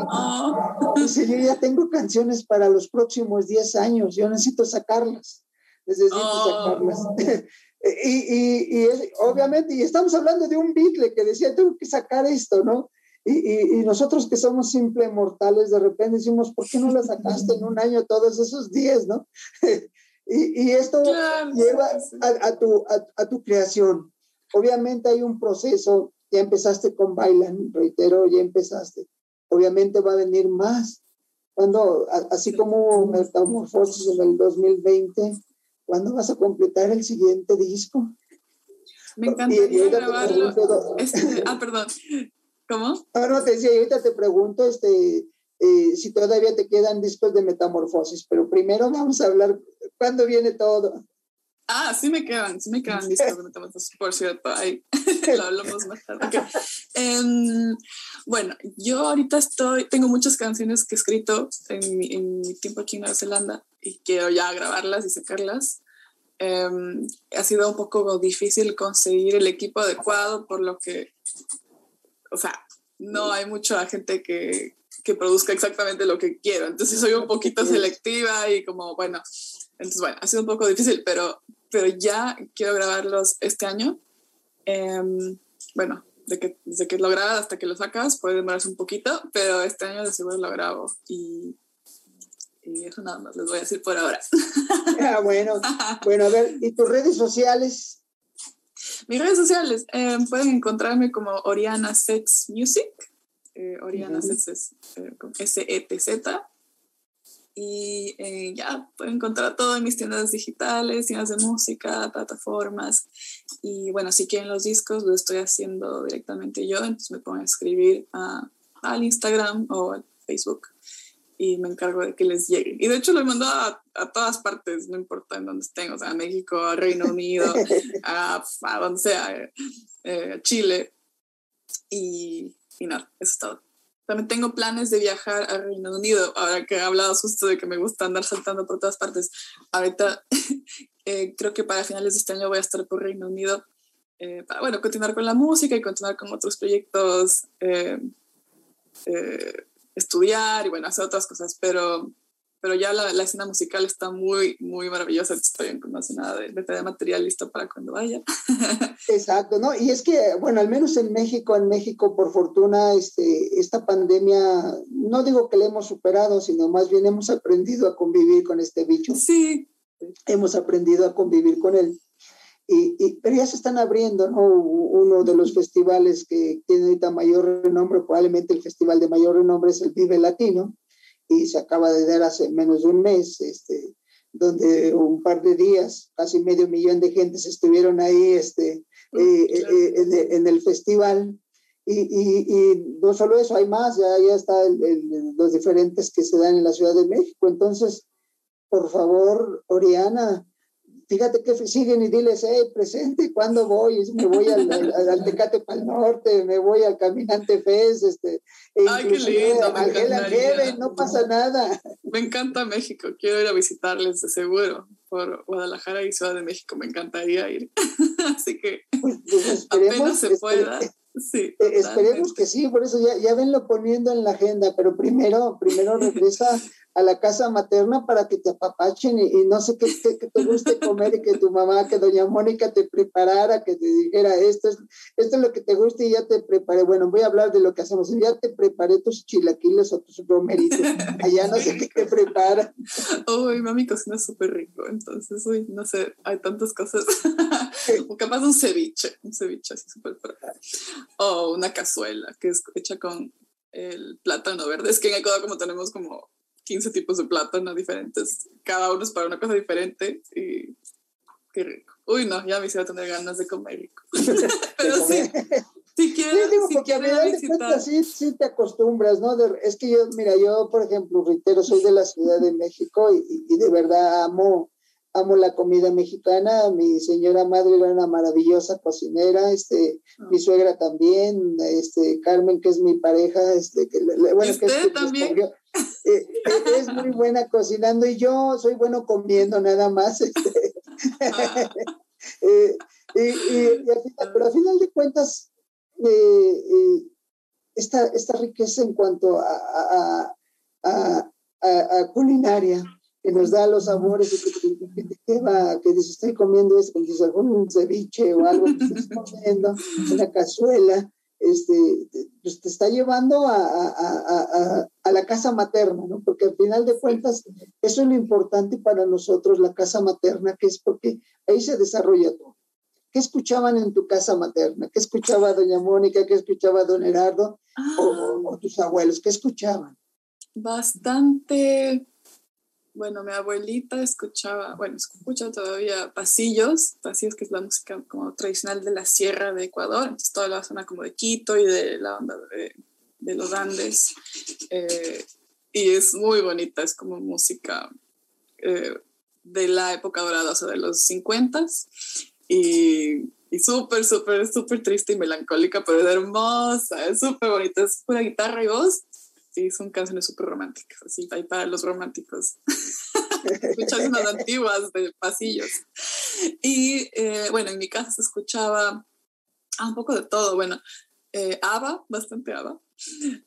Dice, yo ya tengo canciones para los próximos 10 años, yo necesito sacarlas. necesito sacarlas. y, y, y obviamente, y estamos hablando de un Beatle que decía, tengo que sacar esto, ¿no? Y, y, nosotros que somos simples mortales, de repente decimos, ¿por qué no la sacaste en un año todos esos días, no? y, esto lleva a, a, tu, a, a, tu creación. Obviamente hay un proceso, ya empezaste con Bailan, reitero, ya empezaste. Obviamente va a venir más. Cuando, así como Metamorfosis en el 2020, ¿cuándo vas a completar el siguiente disco? Me encantaría grabarlo. Este, ah, perdón. ¿Cómo? No, no, te decía, ahorita te pregunto este, eh, si todavía te quedan discos de metamorfosis, pero primero vamos a hablar cuándo viene todo. Ah, sí me quedan, sí me quedan discos de metamorfosis, por cierto, ahí lo hablamos más tarde. Em, bueno, yo ahorita estoy, tengo muchas canciones que he escrito en mi, en mi tiempo aquí en Nueva Zelanda y quiero ya grabarlas y sacarlas. Um, ha sido un poco difícil conseguir el equipo adecuado, por lo que o sea, no hay mucha gente que, que produzca exactamente lo que quiero. Entonces soy un poquito selectiva y como, bueno, entonces bueno, ha sido un poco difícil, pero, pero ya quiero grabarlos este año. Um, bueno, de que, desde que lo grabas hasta que lo sacas puede demorarse un poquito, pero este año de seguro lo grabo y, y eso nada más les voy a decir por ahora. Ah, bueno, bueno, a ver, ¿y tus redes sociales? Mis redes sociales eh, pueden encontrarme como Oriana Sets Music. Eh, Oriana Sets es eh, S-E-T-Z. Y eh, ya pueden encontrar todo en mis tiendas digitales, tiendas de música, plataformas. Y bueno, si quieren los discos, lo estoy haciendo directamente yo, entonces me pueden escribir a, al Instagram o al Facebook y me encargo de que les llegue. Y de hecho lo he mandado a, a todas partes, no importa en dónde estén, o sea, a México, a Reino Unido, a, a donde sea, eh, a Chile. Y, y nada, eso es todo. También tengo planes de viajar a Reino Unido, ahora que he hablado justo de que me gusta andar saltando por todas partes. Ahorita eh, creo que para finales de este año voy a estar por Reino Unido eh, para, bueno, continuar con la música y continuar con otros proyectos eh, eh, estudiar y bueno, hacer otras cosas, pero, pero ya la, la escena musical está muy, muy maravillosa. Estoy no sé nada de, de material listo para cuando vaya. Exacto, ¿no? Y es que, bueno, al menos en México, en México, por fortuna, este, esta pandemia, no digo que la hemos superado, sino más bien hemos aprendido a convivir con este bicho. Sí. Hemos aprendido a convivir con él. Y, y, pero ya se están abriendo, ¿no? Uno de los festivales que tiene ahorita mayor renombre, probablemente el festival de mayor renombre es el Vive Latino, y se acaba de dar hace menos de un mes, este, donde un par de días, casi medio millón de gentes estuvieron ahí este, oh, eh, claro. eh, en, en, el festival. Y, y, y, no solo eso, hay más, ya, ya está el, el, los diferentes que se dan en la Ciudad de México. Entonces, por favor, Oriana, fíjate que siguen y diles, hey, presente, ¿cuándo voy? Me voy al, al, al Tecate para el Norte, me voy al Caminante Fest, este, e Ay, qué lindo, Angela Heaven, no pasa nada. Me encanta México, quiero ir a visitarles de seguro, por Guadalajara y Ciudad de México, me encantaría ir. Así que pues, pues apenas se pueda. Este, Sí, eh, esperemos que sí, por eso ya, ya venlo poniendo en la agenda, pero primero, primero regresa a la casa materna para que te apapachen y, y no sé qué, qué, qué, te guste comer y que tu mamá, que doña Mónica te preparara, que te dijera esto es, esto es lo que te gusta y ya te preparé. Bueno, voy a hablar de lo que hacemos. Ya te preparé tus chilaquiles o tus romeritos. Allá no sé qué te prepara. Uy, mami cocina súper rico, entonces, uy, no sé, hay tantas cosas. o capaz un ceviche, un ceviche así súper O una cazuela que es hecha con el plátano verde. Es que en Ecuador como tenemos como 15 tipos de plátano diferentes, cada uno es para una cosa diferente y qué rico. Uy, no, ya me hicieron tener ganas de comer rico. Pero sí, si quieres, sí, digo, si porque quieres a final visitar. de cuentas sí, sí te acostumbras, ¿no? De, es que yo, mira, yo, por ejemplo, reitero, soy de la Ciudad de México y, y de verdad amo, amo la comida mexicana. Mi señora madre era una maravillosa cocinera, este, oh. mi suegra también, este, Carmen, que es mi pareja, este, que, bueno, ¿Y usted que es, también? Escogió, eh, es muy buena cocinando y yo soy bueno comiendo nada más. Este. Ah. eh, y, y, y al final, pero al final de cuentas, eh, esta, esta riqueza en cuanto a, a, a, a culinaria, que nos da los sabores y que, que, va, que dice, estoy comiendo esto, dice, un ceviche o algo que estás comiendo, una cazuela, este, pues te está llevando a, a, a, a, la casa materna, ¿no? Porque al final de cuentas, eso es lo importante para nosotros, la casa materna, que es porque ahí se desarrolla todo. ¿Qué escuchaban en tu casa materna? ¿Qué escuchaba doña Mónica? ¿Qué escuchaba don Herardo? O, o, tus abuelos? ¿Qué escuchaban? Bastante bueno, mi abuelita escuchaba, bueno, escucha todavía pasillos, pasillos que es la música como tradicional de la sierra de Ecuador, entonces toda la zona como de Quito y de la onda de, de los Andes. Eh, y es muy bonita, es como música eh, de la época dorada, o sea, de los 50 y, y súper, súper, súper triste y melancólica, pero es hermosa, es súper bonita, es pura guitarra y voz Sí, son canciones súper románticas, así, ahí para los románticos. Escuchas unas antiguas de pasillos. Y eh, bueno, en mi casa se escuchaba ah, un poco de todo. Bueno, eh, ABBA, bastante ABBA,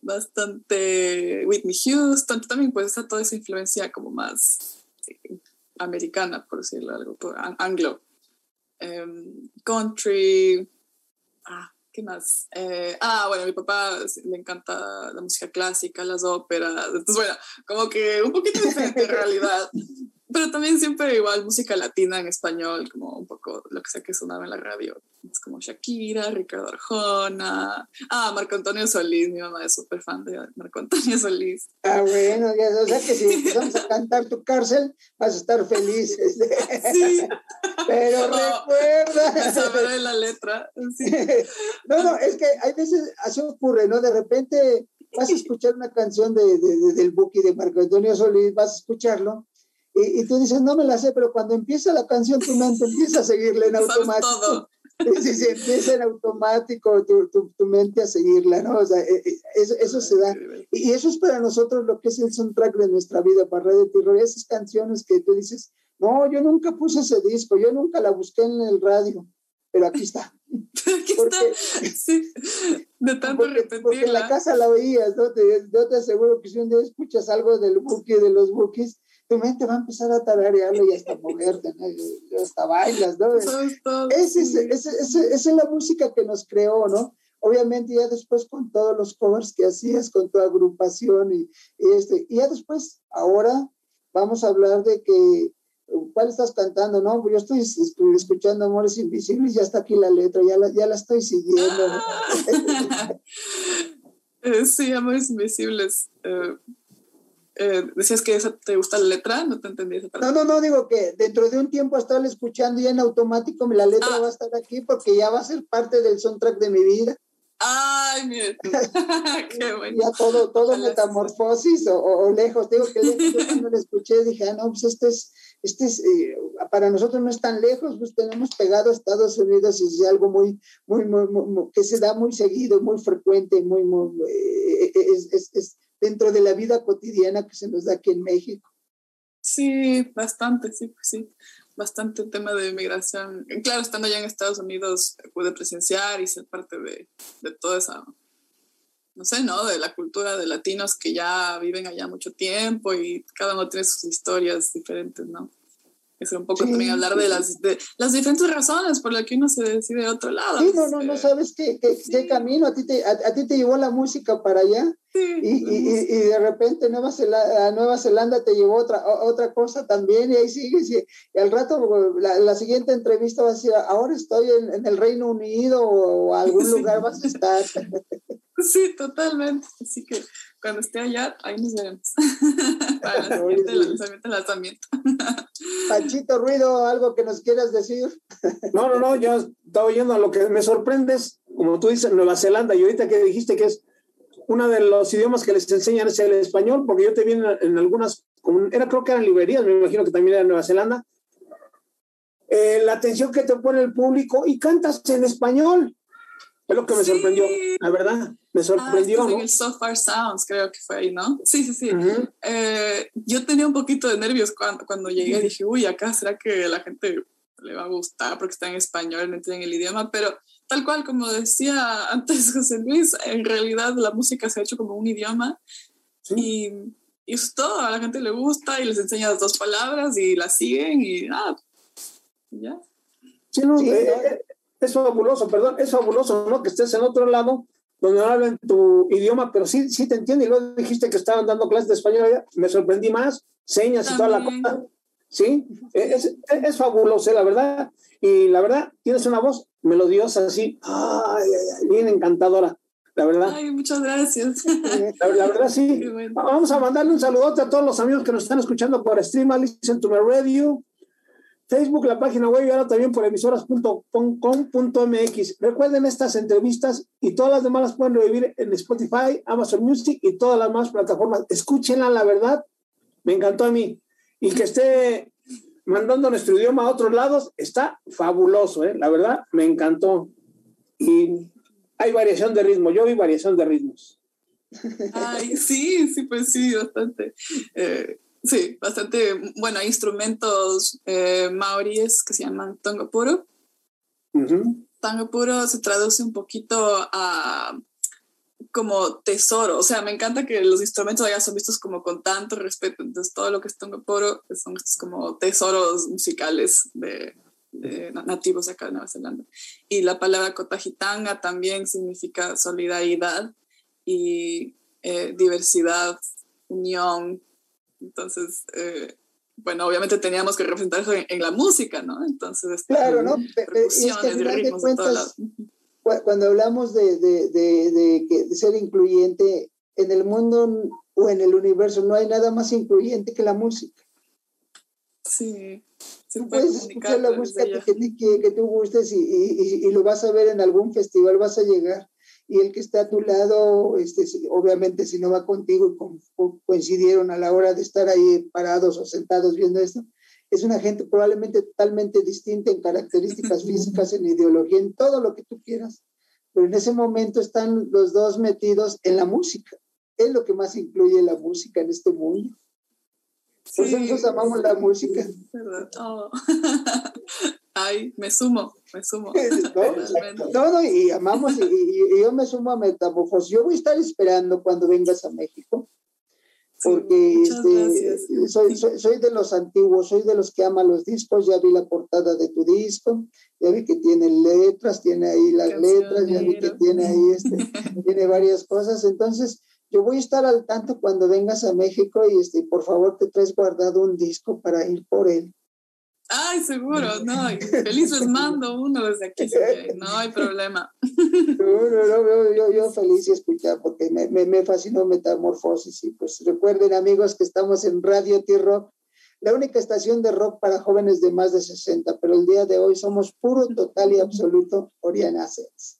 bastante Whitney Houston, también pues está toda esa influencia como más americana, por decirlo algo, anglo. Em, country, ah, ¿Qué más? Eh, ah, bueno, a mi papá le encanta la música clásica, las óperas. Entonces, bueno, como que un poquito diferente en realidad. Pero también siempre igual música latina en español, como un poco lo que sea que sonaba en la radio. Es como Shakira, Ricardo Arjona. Ah, Marco Antonio Solís, mi mamá es súper fan de Marco Antonio Solís. Ah, bueno, ya, o sea que si vamos a cantar tu cárcel, vas a estar feliz. Sí. Pero recuerda. Saber la letra. Sí. no, no, es que hay veces así ocurre, ¿no? De repente vas a escuchar una canción de, de, del Buki de Marco Antonio Solís, vas a escucharlo y, y, tú dices, no me la sé, pero cuando empieza la canción, tu mente empieza a seguirla en automático. Sí, sí, empieza en automático tu, tu, tu, mente a seguirla, ¿no? O sea, e, e, eso, eso se da. Y eso es para nosotros lo que es el soundtrack de nuestra vida, para Radio Terror. Esas canciones que tú dices, no, yo nunca puse ese disco, yo nunca la busqué en el radio, pero aquí está. Aquí porque, está, sí, de tanto porque, repetirla. Porque en la casa la oías, ¿no? Te, yo te aseguro que si un día escuchas algo del Buki, de los Bukis, tu mente va a empezar a tararearlo y hasta moverte, ¿no? Hasta bailas, ¿no? Esa es, es, es, es, la música que nos creó, ¿no? Obviamente ya después con todos los covers que hacías, con tu agrupación y, y este, y ya después, ahora vamos a hablar de que, ¿cuál estás cantando? No, pues yo estoy escuchando Amores Invisibles, ya está aquí la letra, ya la, ya la estoy siguiendo. sí, Amores Invisibles. Uh eh, decías que esa te gusta la letra, no te entendí esa parte. No, no, no, digo que dentro de un tiempo estar escuchando ya en automático la letra ah. va a estar aquí porque ya va a ser parte del soundtrack de mi vida. Ay, mire. Qué bueno. Ya todo, todo metamorfosis o, o, lejos. Digo que yo cuando lo escuché dije, ah, no, pues este es, este es, eh, para nosotros no es tan lejos, pues tenemos pegado a Estados Unidos y es algo muy, muy, muy, muy que se da muy seguido, muy frecuente, muy, muy, eh, es, es, es dentro de la vida cotidiana que se nos da aquí en México. Sí, bastante, sí, pues sí, bastante tema de inmigración. Claro, estando allá en Estados Unidos pude presenciar y ser parte de, de toda esa, no sé, ¿no? De la cultura de latinos que ya viven allá mucho tiempo y cada uno tiene sus historias diferentes, ¿no? Es un poco sí, también hablar de las, de las diferentes razones por las que uno se decide a otro lado. Sí, no, no, no sabes qué, qué, sí. qué camino a ti, te, a, a, ti te llevó la música para allá. Sí, y, y, y, de repente Nueva Zelanda, Nueva Zelanda te llevó otra, otra cosa también y ahí sigues y, y al rato la, la, siguiente entrevista va a decir, ahora estoy en, en el Reino Unido o, o algún lugar vas a estar. Sí, totalmente. Así que cuando esté allá, ahí nos veremos. Para el siguiente lanzamiento, lanzamiento. Panchito Ruido, ¿algo que nos quieras decir? No, no, no, yo estaba oyendo a lo que me sorprende es, como tú dices, Nueva Zelanda, y ahorita que dijiste que es uno de los idiomas que les enseñan es el español, porque yo te vi en, en algunas, era creo que eran librerías, me imagino que también era Nueva Zelanda, eh, la atención que te pone el público y cantas en español. Es lo que me sí. sorprendió, la verdad, me sorprendió. Ah, ¿no? En el So Far Sounds, creo que fue ahí, ¿no? Sí, sí, sí. Uh -huh. eh, yo tenía un poquito de nervios cuando, cuando llegué, dije, uy, acá será que a la gente le va a gustar porque está en español, no entienden el idioma, pero tal cual como decía antes José Luis, en realidad la música se ha hecho como un idioma sí. y y eso es todo, a la gente le gusta y les enseñas dos palabras y las siguen y nada, ya. Sí, no, eh, eh, es fabuloso, perdón, es fabuloso, ¿no? Que estés en otro lado donde no hablan tu idioma, pero sí, sí te entiendo. Y luego dijiste que estaban dando clases de español, me sorprendí más, señas y toda la cosa. Sí, es, es, fabuloso, la verdad. Y la verdad, tienes una voz melodiosa así, ay, bien encantadora. La verdad. Ay, muchas gracias. La, verdad, sí. Vamos a mandarle un saludote a todos los amigos que nos están escuchando por Stream, Listen to My Radio, Facebook, la página web y ahora también por emisoras.com.mx. Recuerden estas entrevistas y todas las demás las pueden revivir en Spotify, Amazon Music y todas las demás plataformas. Escúchenla, la verdad. Me encantó a mí. Y que esté mandando nuestro idioma a otros lados está fabuloso, ¿eh? La verdad, me encantó. Y hay variación de ritmo. Yo vi variación de ritmos. Ay, sí, sí, pues sí, bastante. Eh, Sí, bastante, bueno, hay instrumentos eh, maoríes que se llaman tongapuro. Tongapuro se traduce un poquito a como tesoro, o sea, me encanta que los instrumentos allá son vistos como con tanto respeto, entonces todo lo que es tongapuro son estos como tesoros musicales de, nativos acá de Nueva Zelanda. Y la palabra cotajitanga también significa solidaridad y eh, diversidad, unión, entonces, eh, bueno, obviamente teníamos que representar eso en, la música, ¿no? Entonces, claro, ¿no? cuando hablamos de, de, de, de, ser incluyente, en el mundo o en el universo no hay nada más incluyente que la música. Sí. puedes escuchar la música que, que, que, tú gustes y, y, y, lo vas a ver en algún festival, vas a llegar y el que está a tu lado, este, obviamente si no va contigo y coincidieron a la hora de estar ahí parados o sentados viendo esto, es una gente probablemente totalmente distinta en características físicas, en ideología, en todo lo que tú quieras. Pero en ese momento están los dos metidos en la música. Es lo que más incluye la música en este mundo. Por eso nosotros amamos la música. Oh. Ay, me sumo, me sumo. No, y amamos, y, yo me sumo a Metamorfosis. Yo voy a estar esperando cuando vengas a México, porque este, soy, soy, de los antiguos, soy de los que ama los discos, ya vi la portada de tu disco, ya vi que tiene letras, tiene ahí las letras, ya vi que tiene ahí, este, tiene varias cosas, entonces yo voy a estar al tanto cuando vengas a México y este, por favor te traes guardado un disco para ir por él. Ay, seguro, no, feliz les mando uno desde aquí, no hay problema. No, no, no, yo, yo feliz de escuchar porque me, me, me, fascinó Metamorfosis y pues recuerden amigos que estamos en Radio T-Rock, la única estación de rock para jóvenes de más de 60, pero el día de hoy somos puro, total y absoluto Oriana Sets.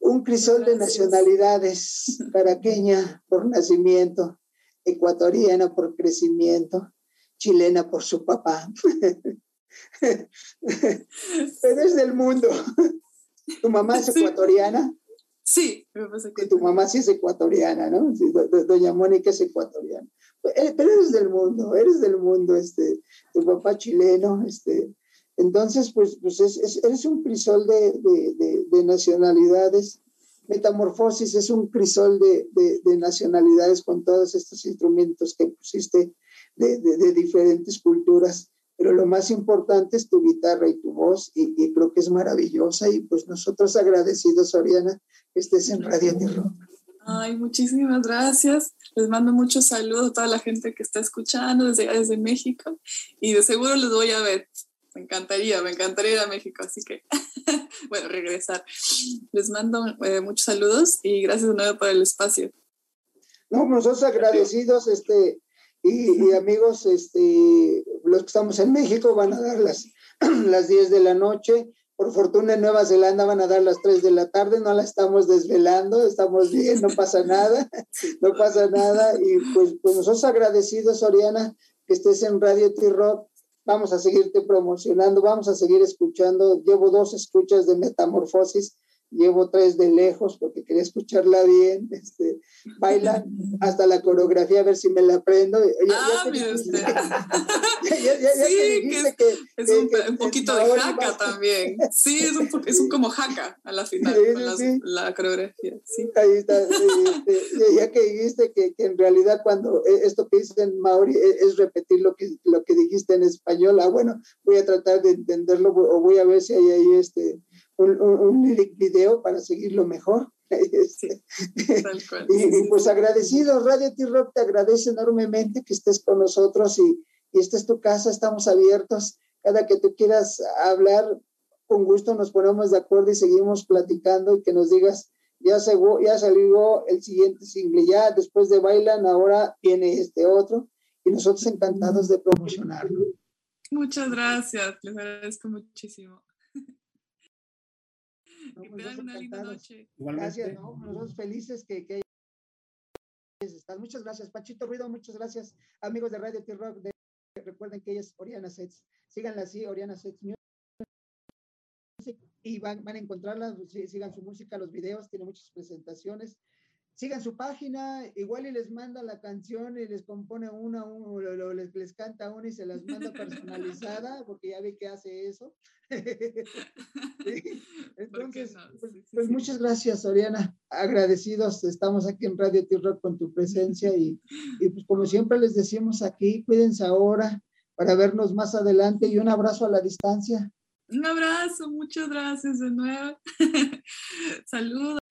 Un crisol de nacionalidades, caraqueña por nacimiento, ecuatoriana por crecimiento, chilena por su papá. Pero es del mundo. ¿Tu mamá es ecuatoriana? Sí, que tu mamá sí es ecuatoriana, ¿no? doña Mónica es ecuatoriana. Eh, pero eres del mundo, eres del mundo, este, tu papá chileno, este. Entonces, pues, pues es, eres un crisol de, de, de, nacionalidades. Metamorfosis es un crisol de, nacionalidades con todos estos instrumentos que pusiste de, diferentes culturas, pero lo más importante es tu guitarra y tu voz, y, creo que es maravillosa, y pues nosotros agradecidos, Oriana, que estés en Radio Terror. Ay, muchísimas gracias. Les mando muchos saludos a toda la gente que está escuchando desde, desde México, y de seguro les voy a ver. Me encantaría, me encantaría ir a México, así que, bueno, regresar. Les mando eh, muchos saludos y gracias de nuevo por el espacio. No, nosotros agradecidos, este, y, amigos, este, los que estamos en México van a dar las, las 10 de la noche. Por fortuna en Nueva Zelanda van a dar las 3 de la tarde, no la estamos desvelando, estamos bien, no pasa nada, no pasa nada. Y pues, pues nosotros agradecidos, Oriana, que estés en Radio T-Rock. Vamos a seguirte promocionando, vamos a seguir escuchando. Llevo dos escuchas de Metamorfosis llevo tres de lejos porque quería escucharla bien, este, bailan hasta la coreografía a ver si me la aprendo. ah, mire usted. sí, que es, un, poquito de jaca también. Sí, es un, es un como jaca a la final con la coreografía. Sí. Ahí está. Este, ya que dijiste que, que, en realidad cuando e, esto que dice en Maori e, es, repetir lo que, lo que dijiste en español, ah, bueno, voy a tratar de entenderlo o voy a ver si hay ahí este un, un, video para seguirlo mejor. Este, y, pues agradecido, Radio T-Rock te agradece enormemente que estés con nosotros y, y esta es tu casa, estamos abiertos. Cada que tú quieras hablar, con gusto nos ponemos de acuerdo y seguimos platicando y que nos digas, ya, se, ya salió el siguiente single, ya después de Bailan, ahora viene este otro y nosotros encantados de promocionarlo. Muchas gracias, les agradezco muchísimo que tengan una linda noche. Gracias, ¿no? Nosotros felices que, que Muchas gracias, Pachito Ruido, muchas gracias, amigos de Radio T-Rock. Recuerden que ella es Oriana Sets. Síganla así, Oriana Sets Music. Y van, van a encontrarla, sigan su música, los videos, tiene muchas presentaciones sigan su página, igual y les manda la canción y les compone una, uno, les, les, canta una y se las manda personalizada, porque ya vi que hace eso. Entonces, pues, pues muchas gracias, Oriana. Agradecidos, estamos aquí en Radio T-Rock con tu presencia y, y pues como siempre les decimos aquí, cuídense ahora para vernos más adelante y un abrazo a la distancia. Un abrazo, muchas gracias de nuevo. Saludos.